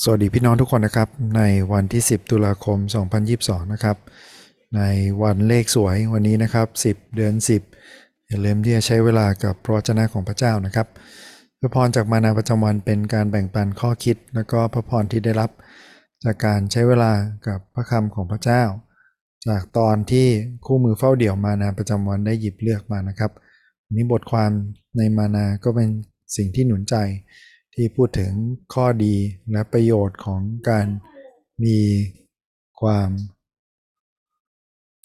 สวัสดีพี่น้องทุกคนนะครับ ในวันที่ 10 ตุลาคม 2022 นะครับ ในวันเลขสวยวันนี้นะครับ 10 เดือน 10 อย่าลืมที่จะใช้เวลากับพระวจนะของพระเจ้านะครับพระพรจากมานาประจำวันเป็นการแบ่งปันข้อคิด และก็พระพรที่ได้รับจากการใช้เวลากับพระคำของพระเจ้า จากตอนที่คู่มือเฝ้าเดี่ยวมานาประจำวันได้หยิบเลือกมานะครับวันนี้บทความในมานาก็เป็นสิ่งที่หนุนใจ ที่พูดถึงข้อดีและประโยชน์ของการมีความ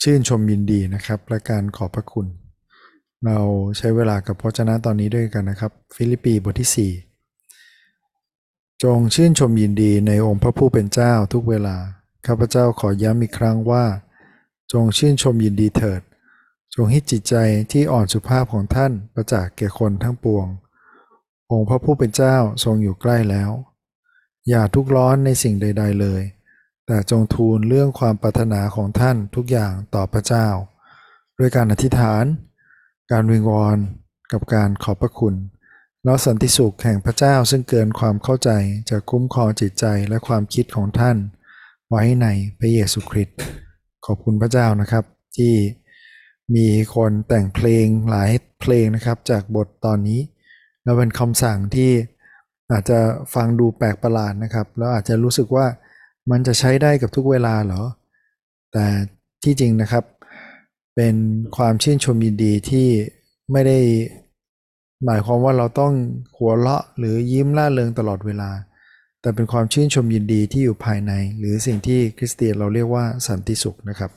ชื่นชมยินดีนะครับ และการขอบพระคุณ เราใช้เวลากับพระเจนะตอนนี้ด้วยกันนะครับ ฟิลิปปีบทที่ 4 จงชื่นชมยินดีในองค์พระผู้เป็นเจ้าทุกเวลา ข้าพเจ้าขอย้ำอีกครั้งว่า จงชื่นชมยินดีเถิด จงให้จิตใจที่อ่อนสุภาพของท่านประจักษ์แก่คนทั้งปวง องค์พระผู้เป็นเจ้าทรงอยู่ใกล้แล้ว อย่าทุกข์ร้อนในสิ่งใด ๆเลย แต่จงทูลเรื่องความปรารถนาของท่านทุกอย่างต่อพระเจ้า ด้วยการอธิษฐาน การวิงวอนกับการขอบพระคุณ แล้วสันติสุขแห่งพระเจ้าซึ่งเกินความเข้าใจจะคุ้มครองจิตใจและความคิดของท่าน ไว้ในพระเยซูคริสต์ขอบคุณพระเจ้านะครับ ที่มีคนแต่งเพลงหลายเพลงนะครับจากบทตอนนี้ แล้วเป็นคำสั่งที่อาจจะฟังดูแปลกประหลาดนะครับ แล้วอาจจะรู้สึกว่ามันจะใช้ได้กับทุกเวลาเหรอ แต่ที่จริงนะครับ เป็นความชื่นชมยินดีที่ไม่ได้หมายความว่าเราต้องหัวเราะหรือยิ้มล่าเริงตลอดเวลา แต่เป็นความชื่นชมยินดีที่อยู่ภายใน หรือสิ่งที่คริสเตียนเราเรียกว่าสันติสุขนะครับ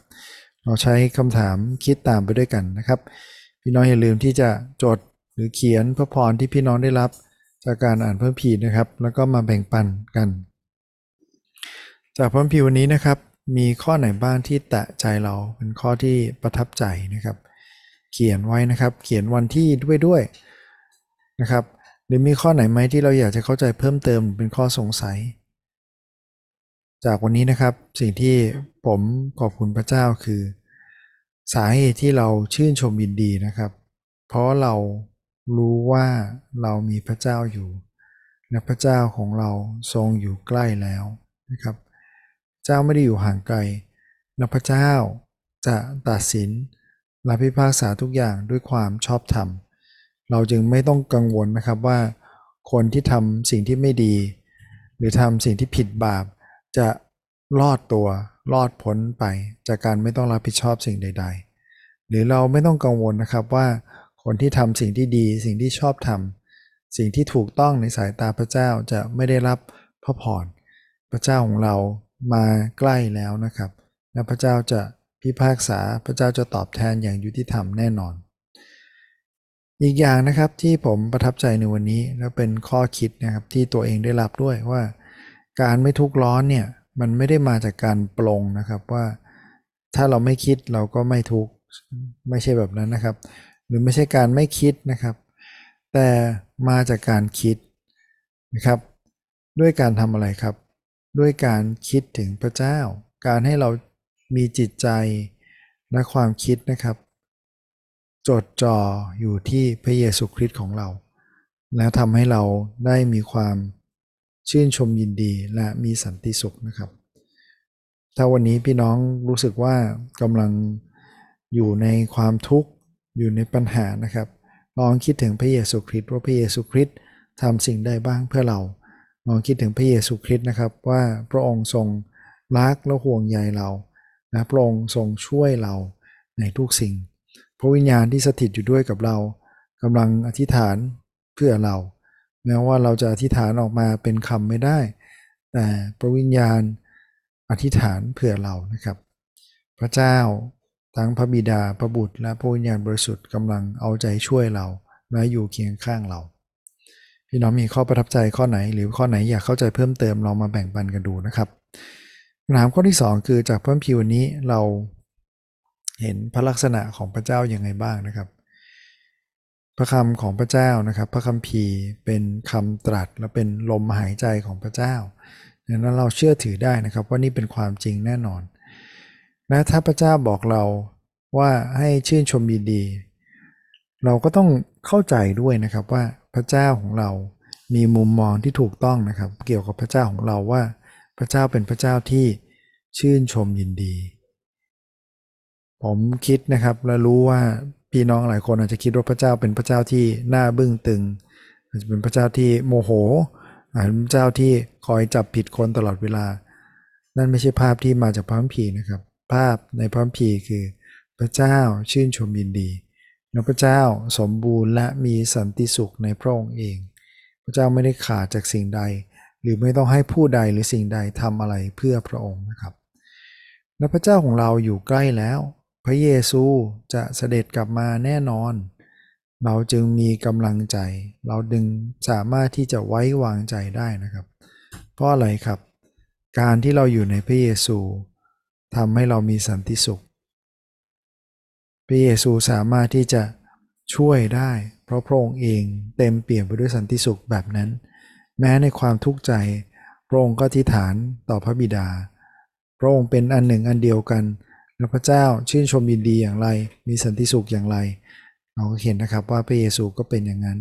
เราใช้คำถามคิดตามไปด้วยกันนะครับ พี่น้องอย่าลืมที่จะจด รือเขียนพระพรที่พี่น้องได้รับจากการอ่านพระคัมภีนะครับ แล้วก็มาแบ่งปันกัน จากพระคัมภีวันนี้นะครับ มีข้อไหนบ้างที่แตะใจเราเป็นข้อที่ประทับใจนะครับ เขียนไว้นะครับ เขียนวันที่ด้วยด้วยนะครับ หรือมีข้อไหนไหมที่เราอยากจะเข้าใจเพิ่มเติมเป็นข้อสงสัย จากวันนี้นะครับสิ่งที่ผมขอบคุณพระเจ้าคือ สาเหตุที่เราชื่นชมยินดีนะครับ เพราะเรา รู้ว่าเรามีพระเจ้าอยู่ และพระเจ้าของเราทรงอยู่ใกล้แล้วนะครับ เจ้าไม่ได้อยู่ห่างไกล และพระเจ้าจะตัดสินและพิพากษาทุกอย่างด้วยความชอบธรรม เราจึงไม่ต้องกังวลนะครับว่า คนที่ทำสิ่งที่ไม่ดี หรือทำสิ่งที่ผิดบาป จะรอดตัวรอดพ้นไป จากการไม่ต้องรับผิดชอบสิ่งใด ๆ หรือเราไม่ต้องกังวลนะครับว่า คนที่ทำสิ่งที่ดีสิ่งที่ชอบทำสิ่งที่ถูกต้องในสายตาพระเจ้าจะไม่ได้รับพระพรพระเจ้าของเรามาใกล้แล้วนะครับ และพระเจ้าจะพิพากษาพระเจ้าจะตอบแทนอย่างยุติธรรมแน่นอน อีกอย่างนะครับที่ผมประทับใจในวันนี้และเป็นข้อคิดนะครับที่ตัวเองได้รับด้วยว่า การไม่ทุกข์ร้อนเนี่ยมันไม่ได้มาจากการปลงนะครับว่า ถ้าเราไม่คิดเราก็ไม่ทุกข์ไม่ใช่แบบนั้นนะครับ หรือไม่ใช่การไม่คิดนะครับ แต่มาจากการคิดนะครับ ด้วยการทำอะไรครับ ด้วยการคิดถึงพระเจ้า การให้เรามีจิตใจและความคิดนะครับ จดจ่ออยู่ที่พระเยซูคริสต์ของเรา แล้วทำให้เราได้มีความชื่นชมยินดีและมีสันติสุขนะครับ ถ้าวันนี้พี่น้องรู้สึกว่ากำลังอยู่ในความทุกข์ อยู่ในปัญหานะครับ ลองคิดถึงพระเยซูคริสต์ว่าพระเยซูคริสต์ทำสิ่งใดบ้างเพื่อเรา ลองคิดถึงพระเยซูคริสต์นะครับว่าพระองค์ทรงรักและห่วงใยเราและพระองค์ทรงช่วยเราในทุกสิ่ง พระวิญญาณที่สถิตอยู่ด้วยกับเรากำลังอธิษฐานเพื่อเรา แม้ว่าเราจะอธิษฐานออกมาเป็นคำไม่ได้ แต่พระวิญญาณอธิษฐานเพื่อเรานะครับ พระเจ้า ทั้งพระบิดาพระบุตรและพระวิญญาณบริสุทธิ์กำลังเอาใจช่วยเราและอยู่เคียงข้างเรา พี่น้องมีข้อประทับใจข้อไหน หรือข้อไหนอยากเข้าใจเพิ่มเติมลองมาแบ่งปันกันดูนะครับคำถามข้อที่ 2 คือจากพระคัมภีวันนี้เราเห็นพระลักษณะของพระเจ้าอย่างไงบ้างนะครับ พระคำของพระเจ้านะครับ พระคัมภีร์เป็นคำตรัสและเป็นลมหายใจของพระเจ้าดังนั้นเราเชื่อถือได้นะครับว่านี่เป็นความจริงแน่นอน และถ้าพระเจ้าบอกเราว่าให้ชื่นชมยินดี เราก็ต้องเข้าใจด้วยนะครับว่าพระเจ้าของเรามีมุมมองที่ถูกต้องนะครับ เกี่ยวกับพระเจ้าของเราว่า พระเจ้าเป็นพระเจ้าที่ชื่นชมยินดี ผมคิดนะครับและรู้ว่าพี่น้องหลายคนอาจจะคิดว่าพระเจ้าเป็นพระเจ้าที่หน้าบึ้งตึงอาจจะเป็นพระเจ้าที่โมโหอาจจะเป็นพระเจ้าที่คอยจับผิดคนตลอดเวลา นั่นไม่ใช่ภาพที่มาจากพระคัมภีร์นะครับ ภาพในพระคัมภีคือ พระเจ้าชื่นชมยินดีและพระเจ้าสมบูรณ์และมีสันติสุขในพระองค์เอง พระเจ้าไม่ได้ขาดจากสิ่งใด หรือไม่ต้องให้ผู้ใดหรือสิ่งใดทำอะไรเพื่อพระองค์นะครับ และพระเจ้าของเราอยู่ใกล้แล้ว พระเยซูจะเสด็จกลับมาแน่นอน เราจึงมีกำลังใจ เราดึงสามารถที่จะไว้วางใจได้นะครับ เพราะอะไรครับ การที่เราอยู่ในพระเยซู ทำให้เรามีสันติสุข พระเยซูสามารถที่จะช่วยได้ เพราะพระองค์เองเต็มเปี่ยมไปด้วยสันติสุขแบบนั้น แม้ในความทุกข์ใจ พระองค์ก็ทิฐานต่อพระบิดา พระองค์เป็นอันหนึ่งอันเดียวกัน และพระเจ้าชื่นชมยินดีอย่างไร มีสันติสุขอย่างไร เราก็เห็นนะครับว่าพระเยซูก็เป็นอย่างนั้น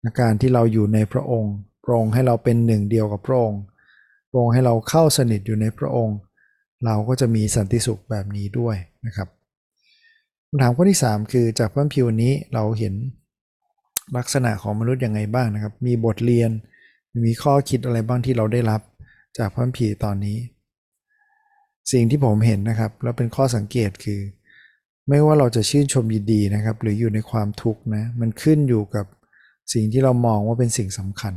ในการที่เราอยู่ในพระองค์พระองค์ให้เราเป็นหนึ่งเดียวกับพระองค์พระองค์ให้เราเข้าสนิทอยู่ในพระองค์ เราก็จะมีสันติสุขแบบนี้ด้วยนะครับคำถามข้อที่ 3 คือจากพระคัมภีร์วันนี้เราเห็นลักษณะของมนุษย์ยังไงบ้างนะครับ มีบทเรียน มีข้อคิดอะไรบ้างที่เราได้รับจากพระผีตอนนี้ สิ่งที่ผมเห็นนะครับ แล้วเป็นข้อสังเกตคือ ไม่ว่าเราจะชื่นชมยินดีนะครับ หรืออยู่ในความทุกข์นะ มันขึ้นอยู่กับสิ่งที่เรามองว่าเป็นสิ่งสำคัญ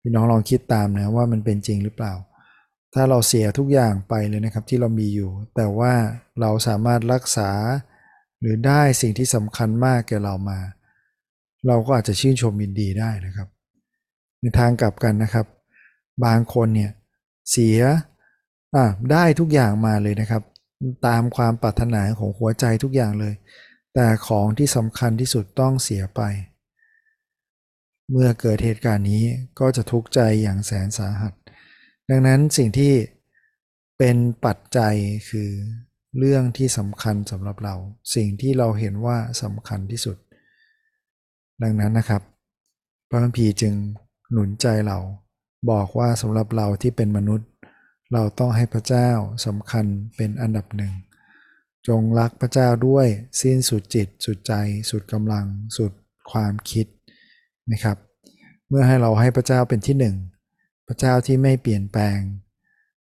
พี่น้องลองคิดตามนะว่ามันเป็นจริงหรือเปล่า ถ้าเราเสียทุกอย่างไปเลยนะครับที่เรามีอยู่ แต่ว่าเราสามารถรักษาหรือได้สิ่งที่สำคัญมากแก่เรามา เราก็อาจจะชื่นชมยินดีได้นะครับ ในทางกลับกันนะครับ บางคนเนี่ยเสียได้ทุกอย่างมาเลยนะครับ ตามความปรารถนาของหัวใจทุกอย่างเลย แต่ของที่สำคัญที่สุดต้องเสียไป เมื่อเกิดเหตุการณ์นี้ก็จะทุกข์ใจอย่างแสนสาหัส ดังนั้นสิ่งที่เป็นปัจจัยคือเรื่องที่สำคัญสำหรับเรา สิ่งที่เราเห็นว่าสำคัญที่สุด ดังนั้นนะครับ พระคัมภีร์จึงหนุนใจเราบอกว่าสำหรับเราที่เป็นมนุษย์ เราต้องให้พระเจ้าสำคัญเป็นอันดับหนึ่ง จงรักพระเจ้าด้วยสิ้นสุดจิต สุดใจ สุดกำลัง สุดความคิดนะครับ เมื่อให้เราให้พระเจ้าเป็นที่หนึ่ง พระเจ้าที่ไม่เปลี่ยนแปลง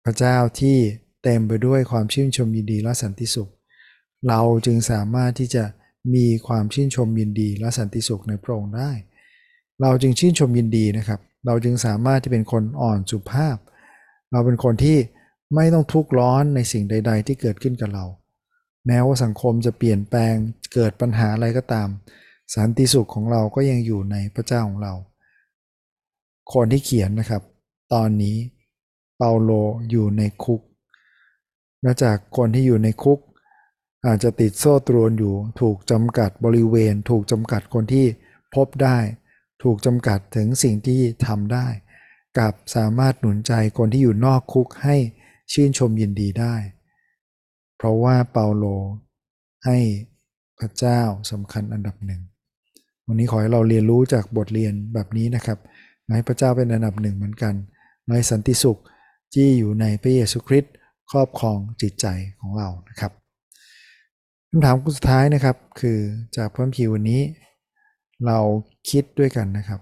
พระเจ้าที่เต็มไปด้วยความชื่นชมยินดีและสันติสุข เราจึงสามารถที่จะมีความชื่นชมยินดีและสันติสุขในพระองค์ได้ เราจึงชื่นชมยินดีนะครับ เราจึงสามารถที่เป็นคนอ่อนสุภาพ เราเป็นคนที่ไม่ต้องทุกข์ร้อนในสิ่งใด ๆ ที่เกิดขึ้นกับเรา แม้ว่าสังคมจะเปลี่ยนแปลงเกิดปัญหาอะไรก็ตาม สันติสุขของเราก็ยังอยู่ในพระเจ้าของเรา คนที่เขียนนะครับ ตอนนี้เปาโลอยู่ในคุกนอกจากคนที่อยู่ในคุก อาจจะติดโซ่ตรวนอยู่ ถูกจำกัดบริเวณ ถูกจำกัดคนที่พบได้ ถูกจำกัดถึงสิ่งที่ทำได้ กับสามารถหนุนใจคนที่อยู่นอกคุกให้ชื่นชมยินดีได้ เพราะว่าเปาโลให้พระเจ้าสำคัญอันดับหนึ่ง วันนี้ขอให้เราเรียนรู้จากบทเรียนแบบนี้นะครับให้พระเจ้าเป็นอันดับหนึ่งเหมือนกัน ในสันติสุขที่อยู่ในพระเยซูคริสต์ครอบครองจิตใจของเรานะครับคำถามสุดท้ายนะครับ คือจากพระคัมภีร์วันนี้ เราคิดด้วยกันนะครับ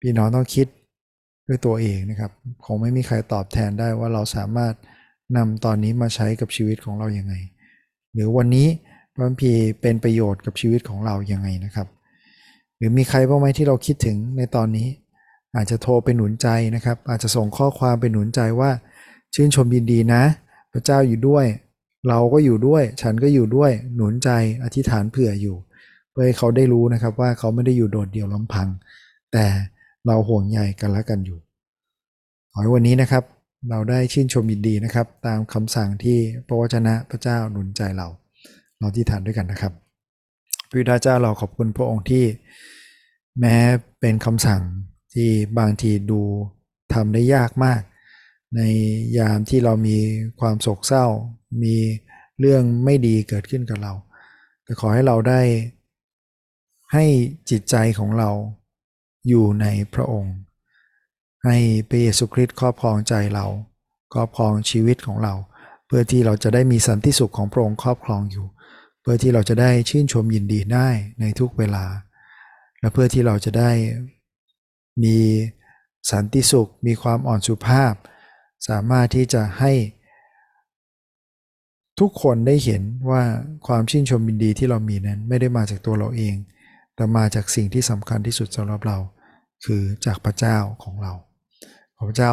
พี่น้องต้องคิดด้วยตัวเองนะครับ คงไม่มีใครตอบแทนได้ว่าเราสามารถนำตอนนี้มาใช้กับชีวิตของเราอย่างไง หรือวันนี้พระคัมภีร์เป็นประโยชน์กับชีวิตของเราอย่างไงนะครับ หรือมีใครบ้างไหมที่เราคิดถึงในตอนนี้ อาจจะโทรไปหนุนใจนะครับ อาจจะส่งข้อความไปหนุนใจว่า ชื่นชมยินดีนะ พระเจ้าอยู่ด้วย เราก็อยู่ด้วย ฉันก็อยู่ด้วยหนุนใจอธิษฐานเผื่ออยู่ เพื่อให้เขาได้รู้นะครับว่าเขาไม่ได้อยู่โดดเดี่ยวลำพัง แต่เราห่วงใยกันและกันอยู่ขอให้วันนี้นะครับ เราได้ชื่นชมยินดีนะครับ ตามคำสั่งที่พระวจนะพระเจ้าหนุนใจเรา เราที่ฐานด้วยกันนะครับพระบิดาเจ้าเราขอบคุณพระองค์ที่ แม้เป็นคำสั่ง ที่บางทีดูทำได้ยากมาก ในยามที่เรามีความโศกเศร้า มีเรื่องไม่ดีเกิดขึ้นกับเรา แต่ขอให้เราได้ให้จิตใจของเราอยู่ในพระองค์ ให้พระเยซูคริสต์ครอบครองใจเราครอบครองชีวิตของเรา เพื่อที่เราจะได้มีสันติสุขของพระองค์ครอบครองอยู่ เพื่อที่เราจะได้ชื่นชมยินดีได้ในทุกเวลา และเพื่อที่เราจะได้ มีสันติสุข มีความอ่อนสุภาพ สามารถที่จะให้ ทุกคนได้เห็นว่าความชื่นชมยินดีที่เรามีนั้นไม่ได้มาจากตัวเราเอง แต่มาจากสิ่งที่สำคัญที่สุดสำหรับเรา คือจากพระเจ้าของเรา ขอพระเจ้า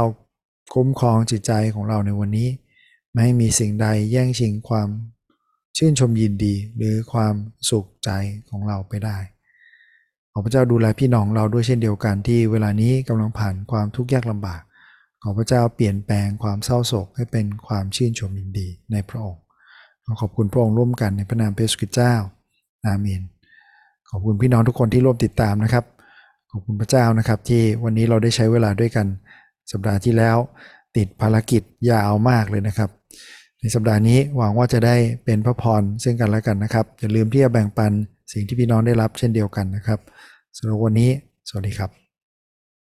คุ้มครองจิตใจของเราในวันนี้ ไม่ให้มีสิ่งใดแย่งชิงความชื่นชมยินดีหรือความสุขใจของเราไปได้ ขอพระเจ้าดูแลพี่น้องเราด้วยเช่นเดียวกันที่เวลานี้กำลังผ่านความทุกข์ยากลำบาก ขอพระเจ้าเปลี่ยนแปลงความเศร้าโศกให้เป็นความชื่นชมยินดีในพระองค์ขอขอบคุณพระองค์ร่วมกันในพระนามพระเยซูคริสต์เจ้าอาเมนขอบคุณพี่น้องทุกคนที่ร่วมติดตามนะครับ ขอบคุณพระเจ้านะครับ ที่วันนี้เราได้ใช้เวลาด้วยกัน สัปดาห์ที่แล้ว ติดภารกิจยาวมากเลยนะครับ ในสัปดาห์นี้หวังว่าจะได้เป็นพระพรซึ่งกันและกันนะครับอย่าลืมที่จะแบ่งปัน สิ่งที่พี่น้องได้รับเช่นเดียวกันนะครับสำหรับวันนี้ สวัสดีครับ